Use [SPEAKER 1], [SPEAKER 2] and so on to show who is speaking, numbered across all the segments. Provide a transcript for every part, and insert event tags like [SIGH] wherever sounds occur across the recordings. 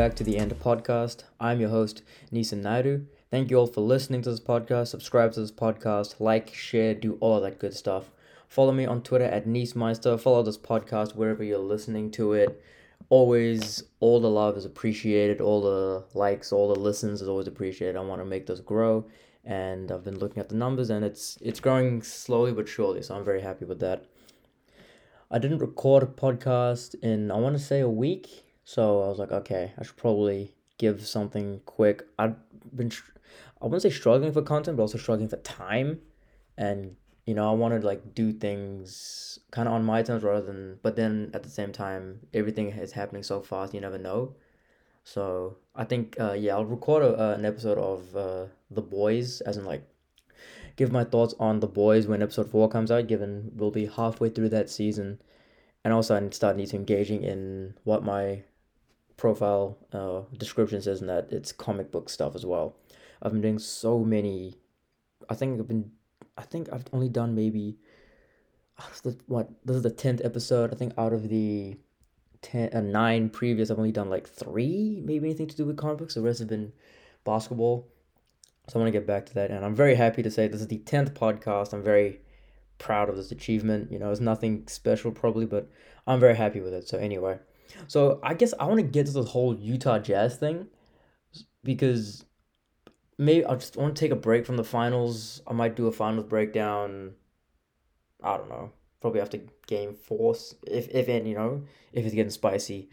[SPEAKER 1] back to the End of Podcast. I'm your host, Nisan Naidu. Thank you all for listening to this podcast. Subscribe to this podcast, like, share, do all that good stuff. Follow me on Twitter at Neesmeister. Follow this podcast wherever you're listening to it. Always, all the love is appreciated. All the likes, all the listens is always appreciated. I want to make this grow, and I've been looking at the numbers, and it's it's growing slowly but surely. So I'm very happy with that. I didn't record a podcast in I want to say a week, so I was like, okay, I should probably give something quick. I've been I wouldn't say struggling for content, but also struggling for time, and you know I wanted to like do things kind of on my terms rather than. But then at the same time, everything is happening so fast, you never know. So I think uh, yeah, I'll record a, uh, an episode of uh, the boys, as in like give my thoughts on the boys when episode four comes out, given we'll be halfway through that season, and also I start need to engaging in what my profile uh, description says, that it's comic book stuff as well. I've been doing so many. I think I've been. I think I've only done maybe. What this is the tenth episode. I think out of the ten uh, nine previous, I've only done like three, maybe anything to do with comic books. The rest have been basketball. So I want to get back to that, and I'm very happy to say this is the tenth podcast. I'm very proud of this achievement. You know, it's nothing special probably, but I'm very happy with it. So anyway, so I guess I want to get to the whole Utah Jazz thing because maybe I just want to take a break from the finals. I might do a finals breakdown. I don't know, probably after game four, if if any, you know, if it's getting spicy.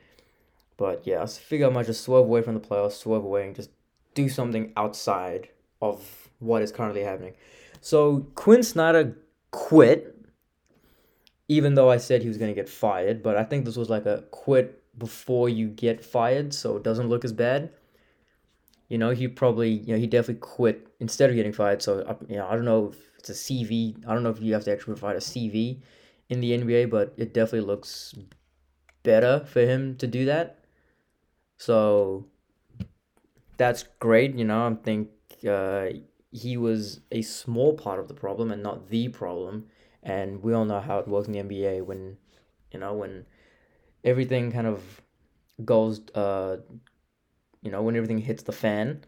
[SPEAKER 1] But yeah, I figure I might just swerve away from the playoffs, swerve away, and just do something outside of what is currently happening. So Quin Snyder quit, even though I said he was going to get fired, but I think this was like a quit before you get fired, so it doesn't look as bad. You know, he probably, you know, he definitely quit instead of getting fired. So, you know, I don't know if it's a CV. I don't know if you have to actually provide a CV in the NBA, but it definitely looks better for him to do that. So, that's great. You know, I think uh, he was a small part of the problem and not the problem. And we all know how it works in the NBA when, you know, when everything kind of goes, uh, you know, when everything hits the fan,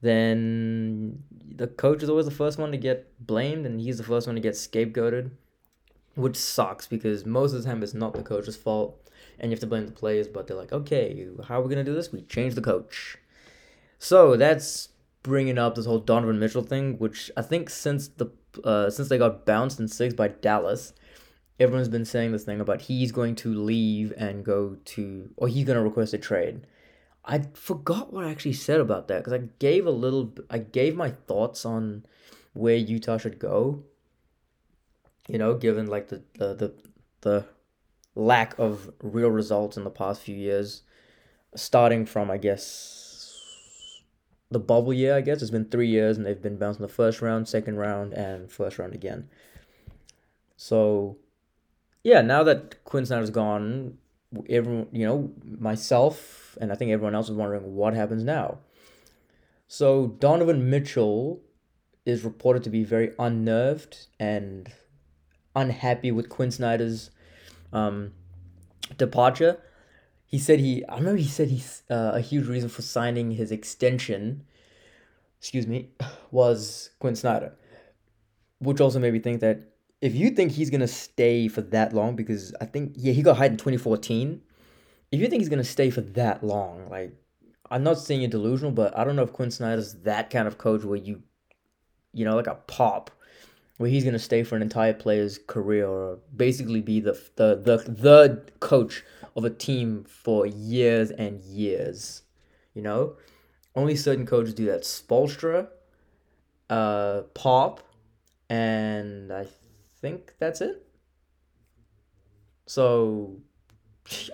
[SPEAKER 1] then the coach is always the first one to get blamed and he's the first one to get scapegoated, which sucks because most of the time it's not the coach's fault and you have to blame the players, but they're like, okay, how are we going to do this? We change the coach. So that's bringing up this whole Donovan Mitchell thing, which I think since the uh, since they got bounced in six by Dallas, everyone's been saying this thing about he's going to leave and go to, or he's going to request a trade. I forgot what I actually said about that because I gave a little, I gave my thoughts on where Utah should go. You know, given like the the the, the lack of real results in the past few years, starting from I guess the bubble year, I guess. It's been three years and they've been bounced in the first round, second round, and first round again. So, yeah, now that Quin Snyder's gone, everyone, you know, myself and I think everyone else is wondering what happens now. So, Donovan Mitchell is reported to be very unnerved and unhappy with Quin Snyder's um, departure he said he I remember he said he's uh, a huge reason for signing his extension, excuse me, [SIGHS] was Quin Snyder, which also made me think that if you think he's gonna stay for that long, because I think yeah he got hired in twenty fourteen, if you think he's gonna stay for that long, like I'm not saying you're delusional, but I don't know if Quin Snyder's that kind of coach where you, you know, like a pop, where he's gonna stay for an entire player's career or basically be the the the the coach of a team for years and years. You know, only certain coaches do that. Spoelstra, uh, Pop, and I think that's it. So,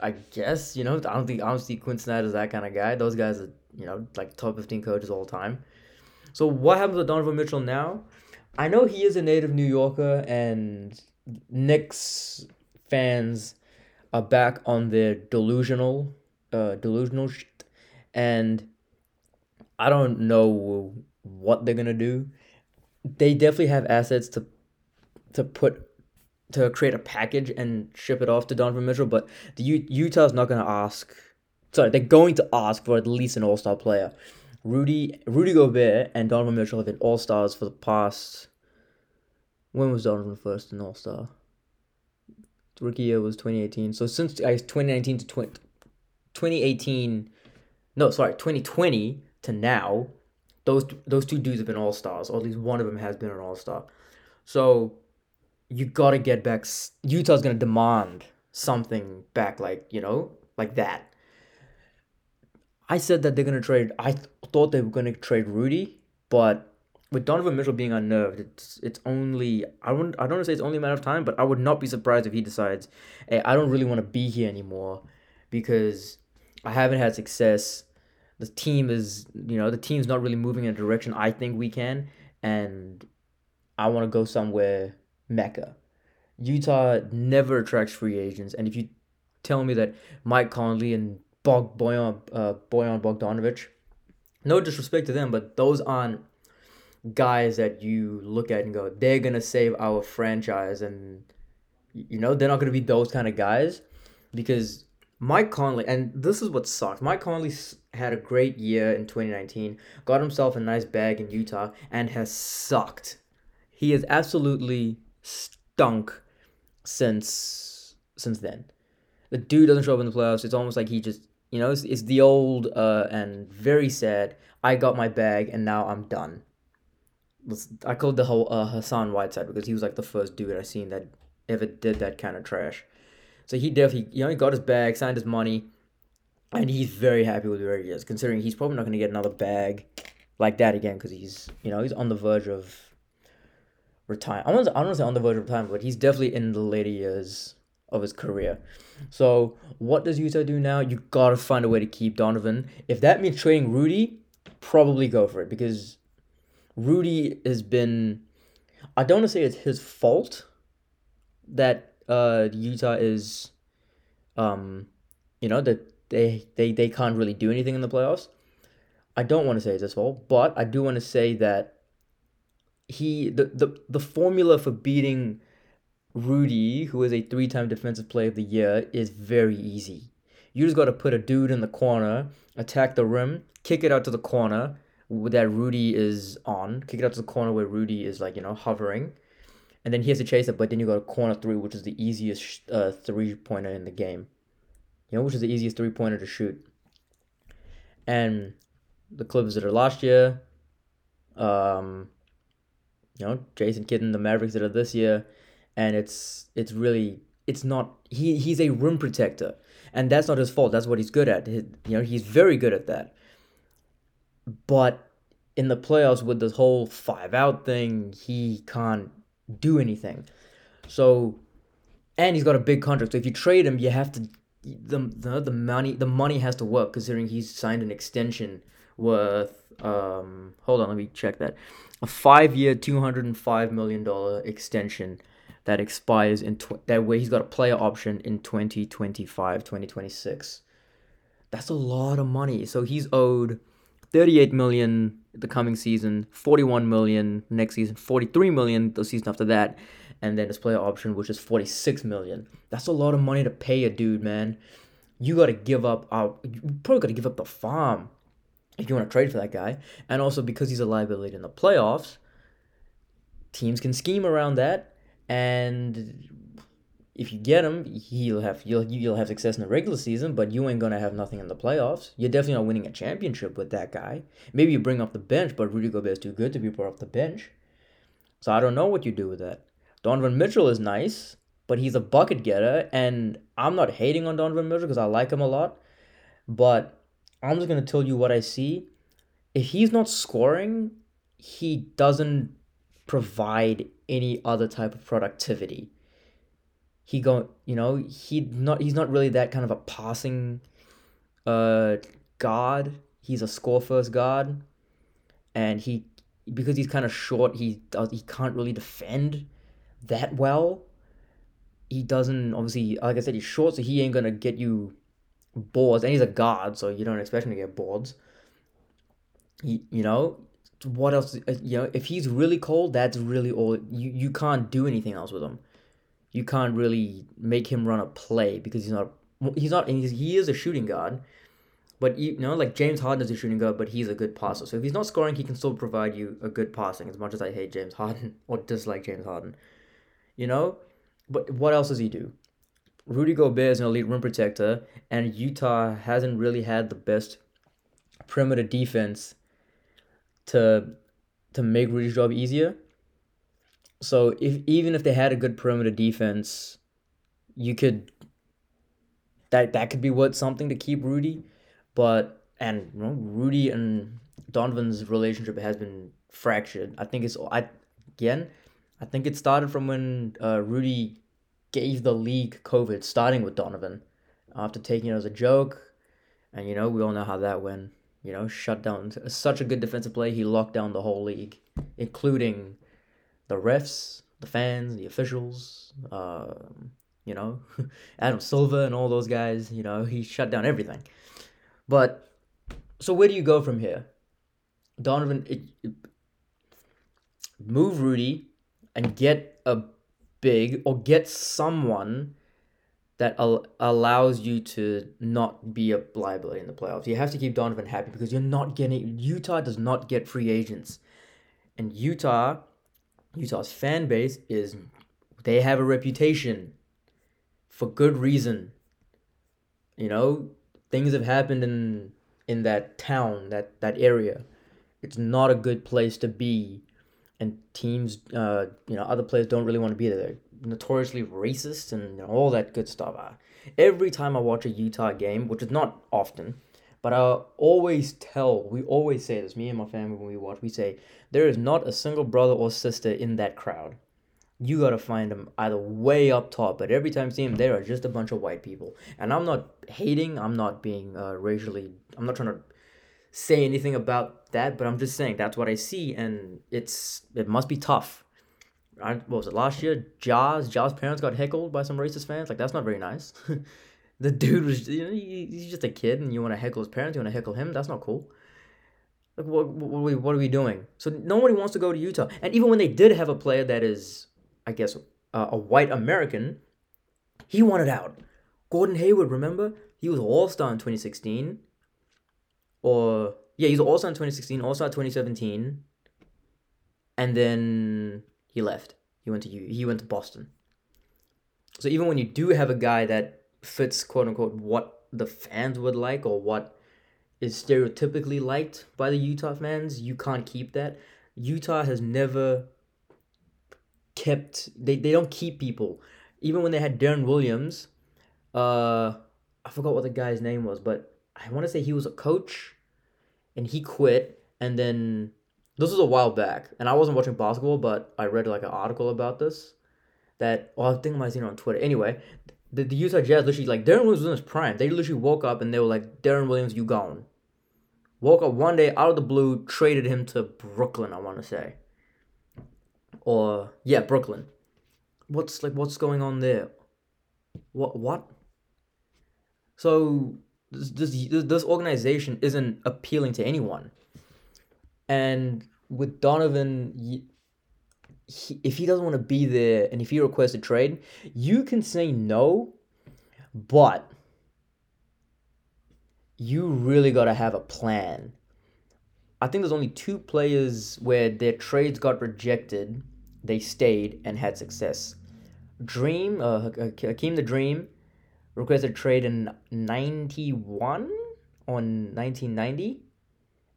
[SPEAKER 1] I guess you know I don't think see Quin Snyder as that kind of guy. Those guys are you know like top fifteen coaches all the time. So what happens with Donovan Mitchell now? I know he is a native New Yorker, and Knicks fans are back on their delusional, uh, delusional shit, and I don't know what they're gonna do. They definitely have assets to to put to create a package and ship it off to Donovan Mitchell, but the U- Utah's not gonna ask sorry, they're going to ask for at least an All Star player. Rudy Rudy Gobert and Donovan Mitchell have been All Stars for the past. When was Donovan first an All Star? Rookie year was twenty eighteen. So since I twenty nineteen to 20, 2018, no sorry twenty twenty to now, those those two dudes have been All Stars. Or at least one of them has been an All Star. So you gotta get back. Utah's gonna demand something back, like you know, like that. I said that they're gonna trade. I th- thought they were gonna trade Rudy, but with Donovan Mitchell being unnerved, it's it's only I wouldn't I don't want to say it's only a matter of time, but I would not be surprised if he decides, hey, I don't really want to be here anymore, because I haven't had success. The team is you know the team's not really moving in a direction I think we can, and I want to go somewhere mecca. Utah never attracts free agents, and if you tell me that Mike Conley and Bog Boyan uh, Bojan Bogdanovic, no disrespect to them, but those aren't guys that you look at and go, they're gonna save our franchise, and you know they're not gonna be those kind of guys because Mike Conley, and this is what sucks. Mike Conley had a great year in 2019, got himself a nice bag in Utah, and has sucked. He has absolutely stunk since since then. The dude doesn't show up in the playoffs. It's almost like he just, you know, it's, it's the old uh, and very sad. I got my bag and now I'm done. I called the whole uh, Hassan Whiteside because he was like the first dude I seen that ever did that kind of trash. So he definitely, you know, he got his bag, signed his money, and he's very happy with where he is, considering he's probably not going to get another bag like that again because he's, you know, he's on the verge of retire. I don't, I don't say on the verge of retirement, but he's definitely in the later years of his career. So what does Utah do now? You gotta find a way to keep Donovan. If that means trading Rudy, probably go for it because Rudy has been. I don't want to say it's his fault that uh, Utah is, um, you know that they they they can't really do anything in the playoffs. I don't want to say it's his fault, but I do want to say that he the, the the formula for beating Rudy, who is a three-time defensive player of the year, is very easy. You just got to put a dude in the corner, attack the rim, kick it out to the corner that Rudy is on, kick it out to the corner where Rudy is like you know hovering, and then he has to chase it. But then you got a corner three, which is the easiest uh, three-pointer in the game. You know, which is the easiest three-pointer to shoot. And the Clippers did it last year. Um, you know, Jason Kidd and the Mavericks did it this year, and it's it's really it's not he he's a rim protector, and that's not his fault. That's what he's good at. He, you know, he's very good at that. But in the playoffs with this whole five out thing, he can't do anything. So, and he's got a big contract. So if you trade him, you have to the the, the money the money has to work considering he's signed an extension worth um hold on let me check that a five year, $205 million extension that expires in tw- that way he's got a player option in 2025 2026 that's a lot of money so he's owed 38 million the coming season 41 million next season 43 million the season after that and then his player option which is 46 million that's a lot of money to pay a dude man you got to give up uh, you probably got to give up the farm if you want to trade for that guy. And also because he's a liability in the playoffs, teams can scheme around that. And if you get him, he'll have you'll you'll have success in the regular season, but you ain't gonna have nothing in the playoffs. You're definitely not winning a championship with that guy. Maybe you bring off the bench, but Rudy Gobert is too good to be brought off the bench. So I don't know what you do with that. Donovan Mitchell is nice, but he's a bucket getter, and I'm not hating on Donovan Mitchell because I like him a lot, but I'm just gonna tell you what I see. If he's not scoring, he doesn't provide any other type of productivity. He go, you know, he not he's not really that kind of a passing uh guard. He's a score first guard, and he because he's kind of short, he does he can't really defend that well. He doesn't obviously, like I said, he's short, so he ain't gonna get you boards, and he's a guard so you don't expect him to get boards. He, you know, what else? Uh, you know, if he's really cold, that's really all. You you can't do anything else with him. You can't really make him run a play because he's not. He's not. He's, he is a shooting guard, But you know, like James Harden is a shooting guard, but he's a good passer. So if he's not scoring, he can still provide you a good passing. As much as I hate James Harden [LAUGHS] or dislike James Harden, you know. But what else does he do? Rudy Gobert is an elite rim protector, and Utah hasn't really had the best perimeter defense to to make Rudy's job easier. So if even if they had a good perimeter defense, you could that that could be what something to keep Rudy, but and you know, Rudy and Donovan's relationship has been fractured. I think it's I again, I think it started from when uh, Rudy gave the league COVID, starting with Donovan, after taking it as a joke, and you know we all know how that went. You know, shut down such a good defensive play. He locked down the whole league, including the refs, the fans, the officials. Uh, you know, [LAUGHS] Adam Silver and all those guys. You know, he shut down everything. But so where do you go from here? Donovan, it, it, move Rudy and get a big or get someone that al- allows you to not be a liability in the playoffs. You have to keep Donovan happy because you're not getting Utah does not get free agents. And Utah Utah's fan base is they have a reputation for good reason. You know, things have happened in in that town, that that area. It's not a good place to be, and teams, uh, you know, other players don't really want to be there. They're notoriously racist and you know, all that good stuff. Every time I watch a Utah game, which is not often, but I always tell, we always say this, me and my family when we watch, we say there is not a single brother or sister in that crowd you gotta find them either way up top. But every time I see them, there are just a bunch of white people. And I'm not hating. I'm not being uh, racially. I'm not trying to say anything about that. But I'm just saying that's what I see, and it's it must be tough. I, what was it last year? Ja's Ja's parents got heckled by some racist fans. Like that's not very nice. [LAUGHS] [LAUGHS] the dude was you know he's just a kid, and you want to heckle his parents. You want to heckle him. That's not cool. Like what, what, are we, what are we doing? So nobody wants to go to Utah. And even when they did have a player that is I guess, uh, a white American, he wanted out. Gordon Hayward, remember? He was All Star in 2016. Or, yeah, he was All Star in 2016, All Star 2017. And then he left. He went to he went to Boston. So even when you do have a guy that fits quote unquote what the fans would like or what is stereotypically liked by the Utah fans, you can't keep that. Utah has never kept they, they don't keep people. Even when they had Deron Williams, uh I forgot what the guy's name was, but I want to say he was a coach and he quit and then this was a while back and I wasn't watching basketball, but I read like an article about this that well, I think I might have seen it on Twitter. Anyway, the, the Utah Jazz literally like Deron Williams was in his prime. They literally woke up and they were like, Deron Williams, you gone. Woke up one day out of the blue, traded him to Brooklyn, I wanna say or yeah, Brooklyn. What's like what's going on there? What what? So this this this organization isn't appealing to anyone. And with Donovan, he, if he doesn't want to be there and if he requests a trade, you can say no, but you really got to have a plan. I think there's only two players where their trades got rejected they stayed and had success. Dream, uh, Hakeem the Dream, requested trade in 91 on 1990,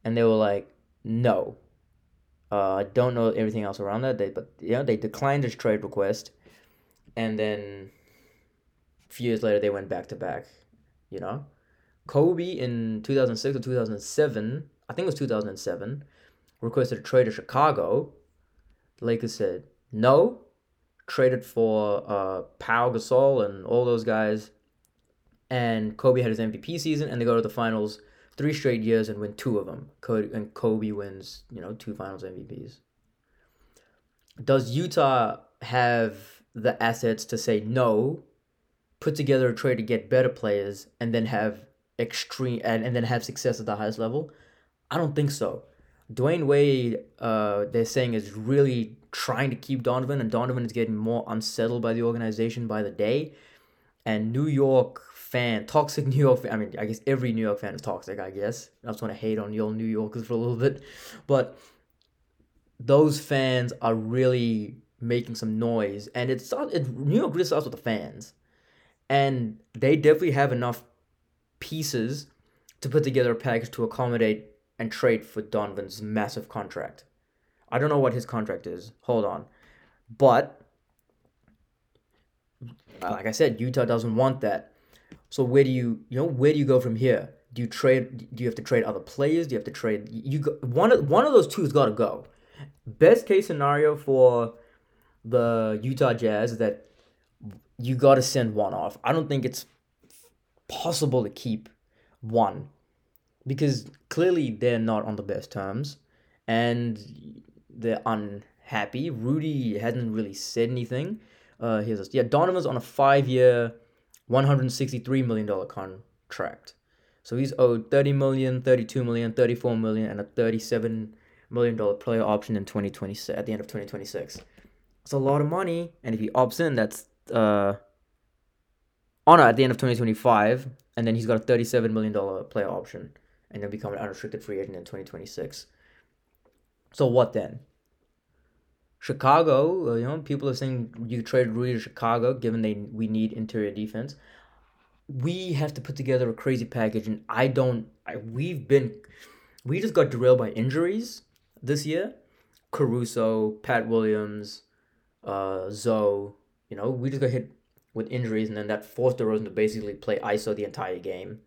[SPEAKER 1] and they were like, no. Uh, I don't know everything else around that, they, but yeah, they declined his trade request, and then a few years later they went back to back, you know. Kobe in 2006 or 2007, I think it was 2007, requested a trade to Chicago, the Lakers said no, traded for uh, Pau Gasol and all those guys. And Kobe had his MVP season, and they go to the finals three straight years and win two of them. And Kobe wins, you know, two finals MVPs. Does Utah have the assets to say no, put together a trade to get better players, and then have extreme and, and then have success at the highest level? I don't think so. Dwyane Wade, uh, they're saying is really trying to keep Donovan, and Donovan is getting more unsettled by the organization by the day. And New York fan, toxic [LAUGHS] New York fan. I mean, I guess every New York fan is toxic. I guess I just want to hate on your New Yorkers for a little bit, but those fans are really making some noise, and it's it, New York really starts with the fans, and they definitely have enough pieces to put together a package to accommodate and trade for Donovan's massive contract. I don't know what his contract is. Hold on, but like I said, Utah doesn't want that. So where do you you know where do you go from here? Do you trade? Do you have to trade other players? Do you have to trade? You go, one of one of those two's got to go. Best case scenario for the Utah Jazz is that you got to send one off. I don't think it's possible to keep one because clearly they're not on the best terms and they're unhappy. Rudy hasn't really said anything. Uh, here's. Yeah, Donovan's on a five year $163 million contract. So he's owed 30 million, 32 million, 34 million, and a 37 million dollar player option in 2026 at the end of 2026. It's a lot of money, and if he opts in, that's uh, honor at the end of 2025, and then he's got a 37 million dollar player option, and then become an unrestricted free agent in 2026. So what then? Chicago, uh, you know, people are saying you trade Rudy to Chicago, given they we need interior defense. We have to put together a crazy package, and I don't. I, we've been, we just got derailed by injuries this year. Caruso, Pat Williams, uh, Zoe. You know, we just got hit with injuries, and then that forced DeRozan to basically play ISO the entire game,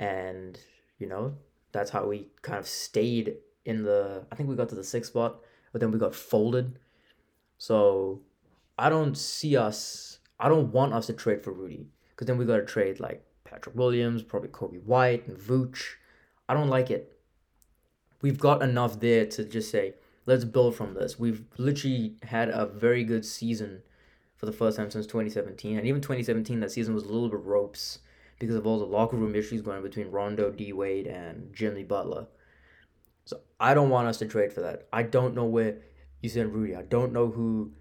[SPEAKER 1] and you know that's how we kind of stayed in the. I think we got to the sixth spot but then we got folded. So I don't see us. I don't want us to trade for Rudy because then we got to trade like Patrick Williams, probably Coby White and Vooch. I don't like it. We've got enough there to just say let's build from this. We've literally had a very good season for the first time since 2017, and even 2017 that season was a little bit ropes because of all the locker room issues going between Rondo, D Wade, and Jimmy Butler. So I don't want us to trade for that. I don't know where you send Rudy. I don't know who.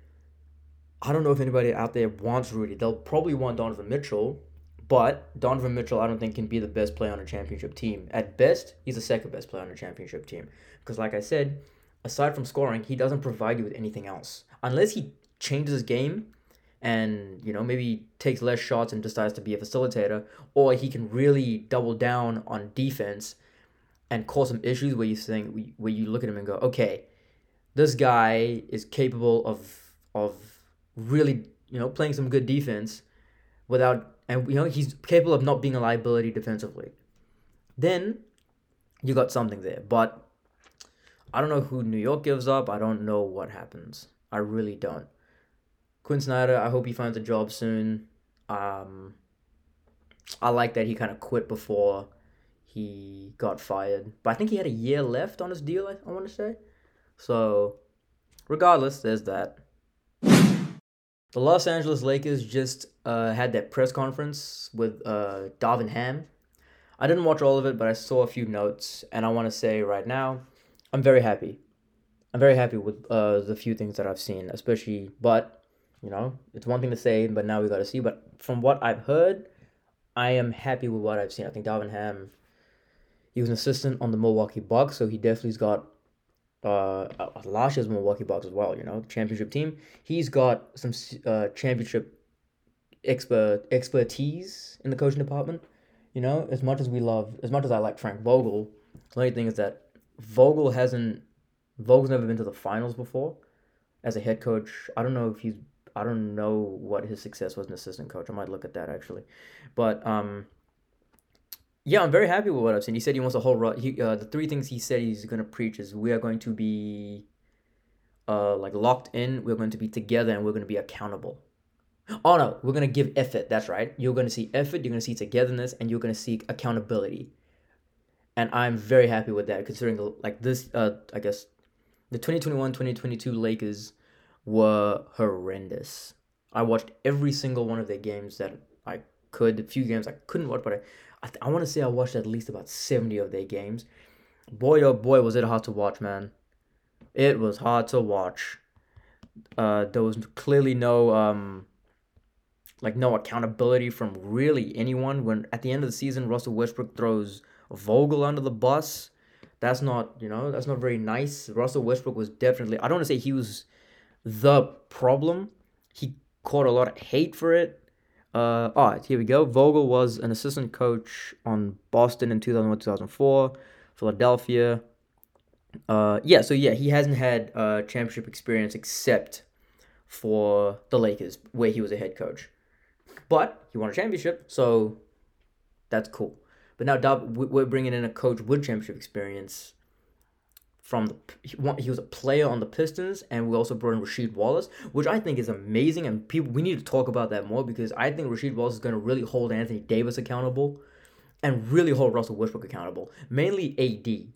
[SPEAKER 1] I don't know if anybody out there wants Rudy. They'll probably want Donovan Mitchell, but Donovan Mitchell, I don't think can be the best player on a championship team. At best, he's the second best player on a championship team. Because, like I said, aside from scoring, he doesn't provide you with anything else. Unless he changes his game and, you know, maybe takes less shots and decides to be a facilitator, or he can really double down on defense and cause some issues where you think where you look at him and go, okay, this guy is capable of of really you know playing some good defense without and you know he's capable of not being a liability defensively. Then you got something there, but I don't know who New York gives up. I don't know what happens. I really don't. Quin Snyder, I hope he finds a job soon. Um, I like that he kind of quit before he got fired. But I think he had a year left on his deal, I, I want to say. So, regardless, there's that. The Los Angeles Lakers just uh, had that press conference with uh, Darvin Ham. I didn't watch all of it, but I saw a few notes, and I want to say right now, I'm very happy. I'm very happy with uh, the few things that I've seen, especially, but, you know, it's one thing to say, but now we got to see. But from what I've heard, I am happy with what I've seen. I think Darvin Ham he was an assistant on the Milwaukee Bucks, so he definitely's got uh, year's Milwaukee Bucks as well. You know, championship team. He's got some uh, championship expert expertise in the coaching department. You know, as much as we love, as much as I like Frank Vogel, the only thing is that Vogel hasn't. Vogel's never been to the finals before, as a head coach. I don't know if he's. I don't know what his success was as an assistant coach. I might look at that actually, but um, yeah, I'm very happy with what I've seen. He said he wants a whole run. He uh, the three things he said he's gonna preach is we are going to be, uh, like locked in. We're going to be together, and we're gonna be accountable. Oh no, we're gonna give effort. That's right. You're gonna see effort. You're gonna see togetherness, and you're gonna seek accountability. And I'm very happy with that, considering the, like this. Uh, I guess the 2021-2022 Lakers were horrendous. I watched every single one of their games that I could. A few games I couldn't watch, but I I, th- I want to say I watched at least about 70 of their games. Boy, oh boy, was it hard to watch, man. It was hard to watch. Uh, there was clearly no um, like no accountability from really anyone. When at the end of the season, Russell Westbrook throws Vogel under the bus. That's not, you know, that's not very nice. Russell Westbrook was definitely, I don't want to say he was the problem. He caught a lot of hate for it. Uh, all right, here we go. Vogel was an assistant coach on Boston in 2001 2004, Philadelphia. Uh, yeah, so yeah, he hasn't had uh, championship experience except for the Lakers, where he was a head coach. But he won a championship, so that's cool. But now Dub, we're bringing in a coach with championship experience. From the he was a player on the Pistons, and we also brought in Rasheed Wallace, which I think is amazing. And people, we need to talk about that more because I think Rasheed Wallace is going to really hold Anthony Davis accountable, and really hold Russell Westbrook accountable. Mainly AD,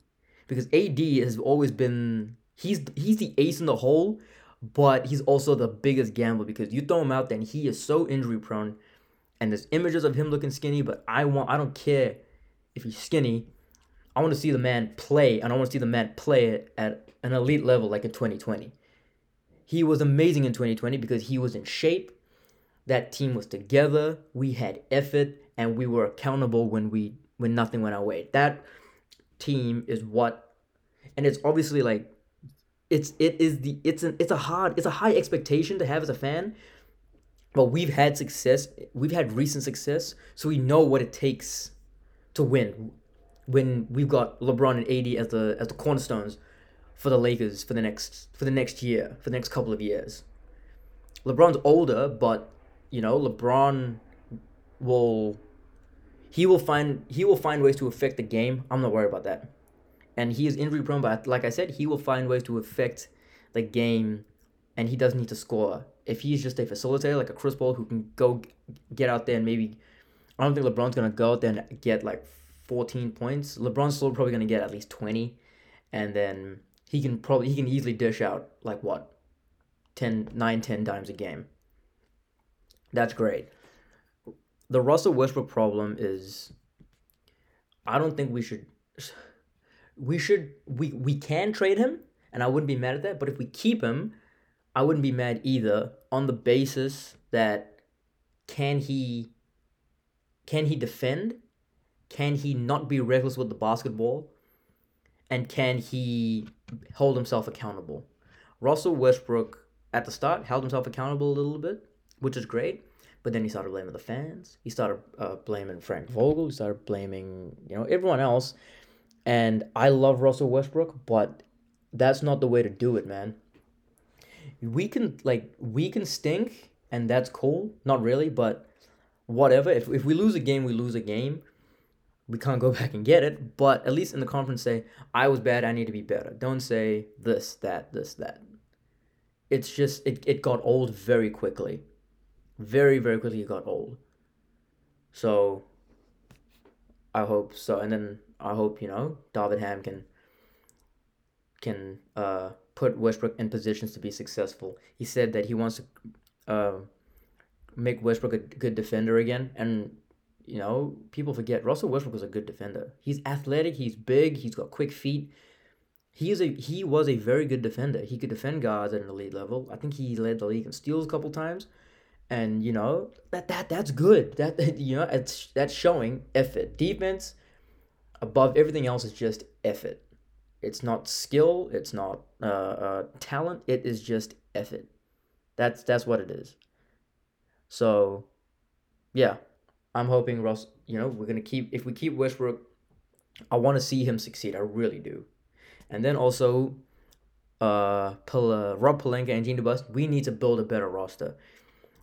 [SPEAKER 1] because AD has always been he's he's the ace in the hole, but he's also the biggest gamble because you throw him out then he is so injury prone, and there's images of him looking skinny, but I want I don't care if he's skinny, I want to see the man play, and I want to see the man play at an elite level like in 2020. He was amazing in 2020 because he was in shape. That team was together. We had effort, and we were accountable when we when nothing went our way. That team is what, and it's obviously like, it's it is the it's an it's a hard it's a high expectation to have as a fan. But we've had success. We've had recent success, so we know what it takes to win when we've got LeBron and AD as the as the cornerstones for the Lakers for the next for the next year, for the next couple of years. LeBron's older, but you know, LeBron will he will find he will find ways to affect the game. I'm not worried about that. And he is injury prone, but like I said, he will find ways to affect the game and he doesn't need to score. If he's just a facilitator like a Chris Paul who can go get out there and maybe I don't think LeBron's gonna go out there and get like 14 points. LeBron's still probably gonna get at least 20, and then he can probably he can easily dish out like what 10 9 10 times a game. That's great. The Russell Westbrook problem is I don't think we should we should we we can trade him and I wouldn't be mad at that, but if we keep him, I wouldn't be mad either on the basis that can he can he defend? Can he not be reckless with the basketball? And can he hold himself accountable? Russell Westbrook at the start held himself accountable a little bit, which is great. But then he started blaming the fans. He started uh, blaming Frank Vogel. He started blaming you know everyone else. And I love Russell Westbrook, but that's not the way to do it, man. We can like we can stink, and that's cool. Not really, but whatever. If, if we lose a game, we lose a game. We can't go [LAUGHS] back and get it. But at least in the conference, say, I was bad, I need to be better. Don't say this, that, this, that. It's just, it, it got old very quickly. Very, very quickly, it got old. So, I hope so. And then I hope, you know, Darvin Ham can can uh, put Westbrook in positions to be successful. He said that he wants to uh, make Westbrook a good defender again. And you know, people forget Russell Westbrook was a good defender. He's athletic, he's big, he's got quick feet. He is a he was a very good defender. He could defend guards at an elite level. I think he led the league in steals a couple times. And you know, that that that's good. That [LAUGHS] you know, it's that's showing effort. Defense above everything else is just effort. It's not skill, it's not uh, uh talent, it is just effort. That's that's what it is. So, yeah, I'm hoping Russ. You know, we're gonna keep if we keep Westbrook. I want to see him succeed. I really do. And then also, uh, Pel- Rob Pelinka and Jeanie Buss, we need to build a better roster.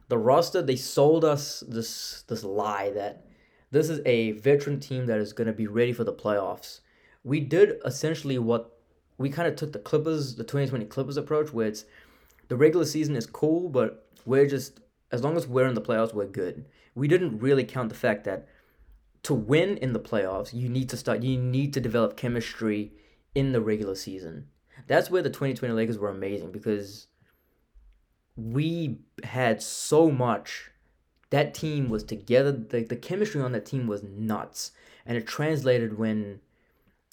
[SPEAKER 1] The roster they sold us this this lie that this is a veteran team that is gonna be ready for the playoffs. We did essentially what we kind of took the Clippers, the 2020 Clippers approach, where it's the regular season is cool, but we're just as long as we're in the playoffs, we're good. We didn't really count the fact that to win in the playoffs, you need to start, you need to develop chemistry in the regular season. That's where the 2020 Lakers were amazing because we had so much. That team was together. The, the chemistry on that team was nuts. And it translated when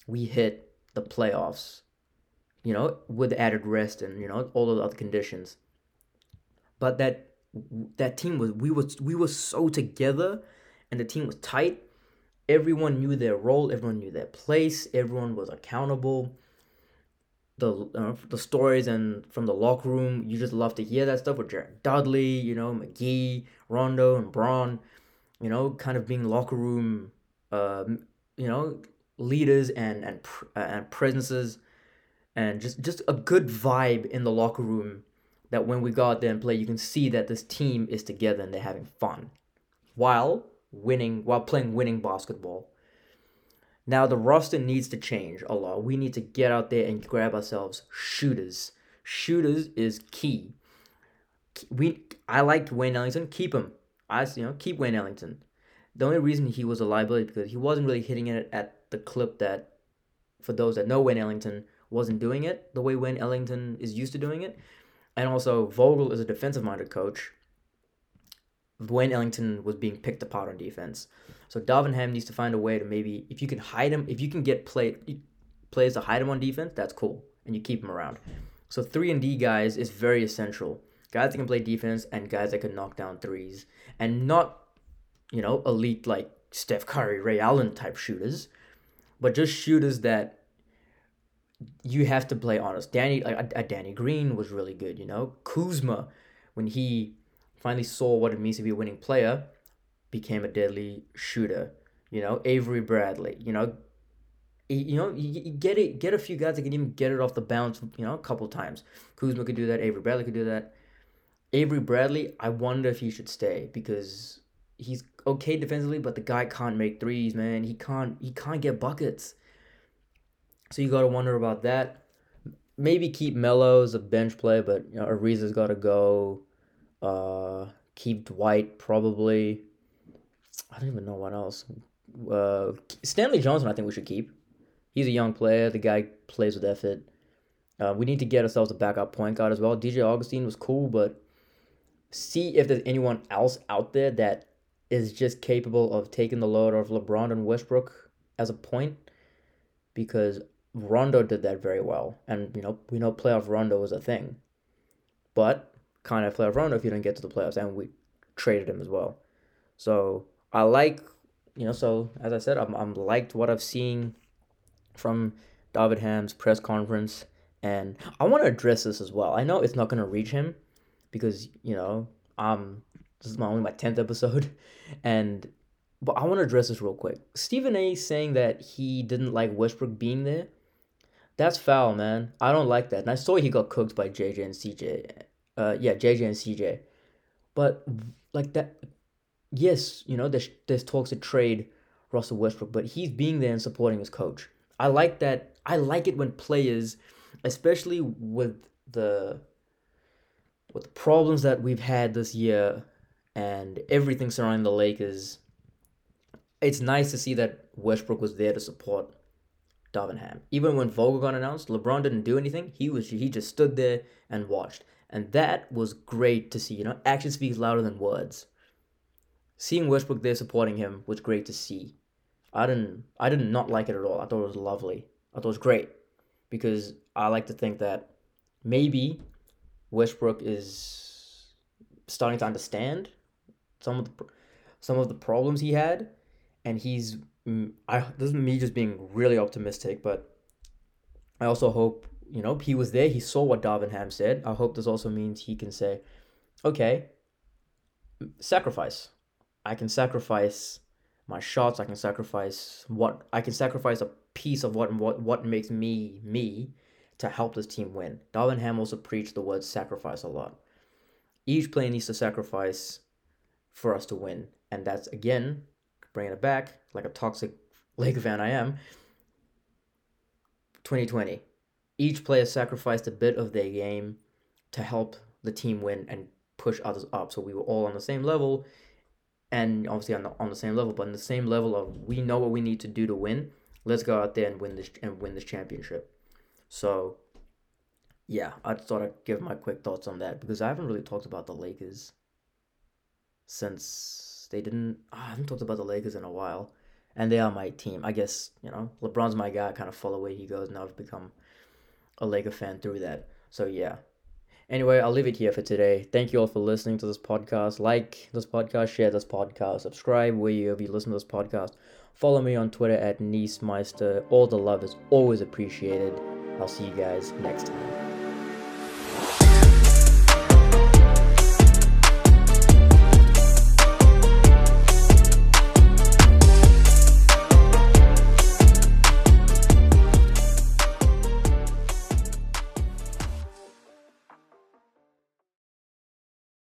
[SPEAKER 1] we hit the playoffs, you know, with added rest and, you know, all of the other conditions. But that that team was we was we were so together, and the team was tight. Everyone knew their role. Everyone knew their place. Everyone was accountable. The uh, the stories and from the locker room, you just love to hear that stuff with Jared Dudley, you know, McGee, Rondo, and Braun, you know, kind of being locker room, uh, you know, leaders and and and presences, and just just a good vibe in the locker room that when we go out there and play, you can see that this team is together and they're having fun while winning, while playing winning basketball. Now, the roster needs to change a lot. We need to get out there and grab ourselves shooters. Shooters is key. We, I like Wayne Ellington. Keep him. I, you know, keep Wayne Ellington. The only reason he was a liability because he wasn't really hitting it at the clip that, for those that know Wayne Ellington, wasn't doing it the way Wayne Ellington is used to doing it. And also, Vogel is a defensive minded coach. Wayne Ellington was being picked apart on defense. So Darvin Ham needs to find a way to maybe, if you can hide him, if you can get play, players to hide him on defense, that's cool. And you keep him around. So 3 and D guys is very essential. Guys that can play defense and guys that can knock down threes. And not, you know, elite like Steph Curry, Ray Allen type shooters, but just shooters that you have to play honest. Danny, like a, Danny Green was really good. You know, Kuzma, when he finally saw what it means to be a winning player, became a deadly shooter. You know, Avery Bradley. You know, you know, you, get it, get a few guys that can even get it off the bounce. You know, a couple times. Kuzma could do that. Avery Bradley could do that. Avery Bradley, I wonder if he should stay because he's okay defensively, but the guy can't make threes, man. He can't he can't get buckets. So you got to wonder about that. Maybe keep Melo as a bench play, but you know, Ariza's got to go. Uh, keep Dwight probably. I don't even know what else. Uh, Stanley Johnson, I think we should keep. He's a young player. The guy plays with effort. Uh, we need to get ourselves a backup point guard as well. DJ Augustin was cool, but see if there's anyone else out there that is just capable of taking the load off LeBron and Westbrook as a point. Because Rondo did that very well, and you know we know playoff Rondo was a thing, but kind of playoff Rondo if you didn't get to the playoffs, and we traded him as well. So I like, you know, so as I said, I'm I'm liked what I've seen from Darvin Ham's press conference, and I want to address this as well. I know it's not gonna reach him because you know um this is my only my tenth episode, [LAUGHS] and but I want to address this real quick. Stephen A. saying that he didn't like Westbrook being there. That's foul, man. I don't like that. And I saw he got cooked by JJ and CJ. Uh, yeah, JJ and CJ. But like that, yes, you know, there's there's talks to trade Russell Westbrook, but he's being there and supporting his coach. I like that. I like it when players, especially with the with the problems that we've had this year and everything surrounding the Lakers, it's nice to see that Westbrook was there to support Darvin Ham. Even when Vogel got announced, LeBron didn't do anything. He was he just stood there and watched. And that was great to see. You know, action speaks louder than words. Seeing Westbrook there supporting him was great to see. I didn't I did not like it at all. I thought it was lovely. I thought it was great. Because I like to think that maybe Westbrook is starting to understand some of the some of the problems he had and he's I this is me just being really optimistic, but I also hope you know he was there. He saw what Darvin Ham said. I hope this also means he can say, okay, sacrifice. I can sacrifice my shots. I can sacrifice what I can sacrifice a piece of what what what makes me me to help this team win. Darvin Ham also preached the word sacrifice a lot. Each player needs to sacrifice for us to win, and that's again bringing it back like a toxic Laker fan I am. 2020. Each player sacrificed a bit of their game to help the team win and push others up. So we were all on the same level, and obviously on the, on the same level, but on the same level of we know what we need to do to win. Let's go out there and win this and win this championship. So, yeah, I thought I'd give my quick thoughts on that because I haven't really talked about the Lakers since they didn't. Oh, I haven't talked about the Lakers in a while, and they are my team. I guess you know LeBron's my guy. I kind of follow where he goes. Now I've become a Laker fan through that. So yeah, Anyway, I'll leave it here for today. Thank you all for listening to this podcast. Like this podcast, share this podcast, subscribe wherever you listen to this podcast. Follow me on Twitter at Neesmeister. All the love is always appreciated. I'll see you guys next time.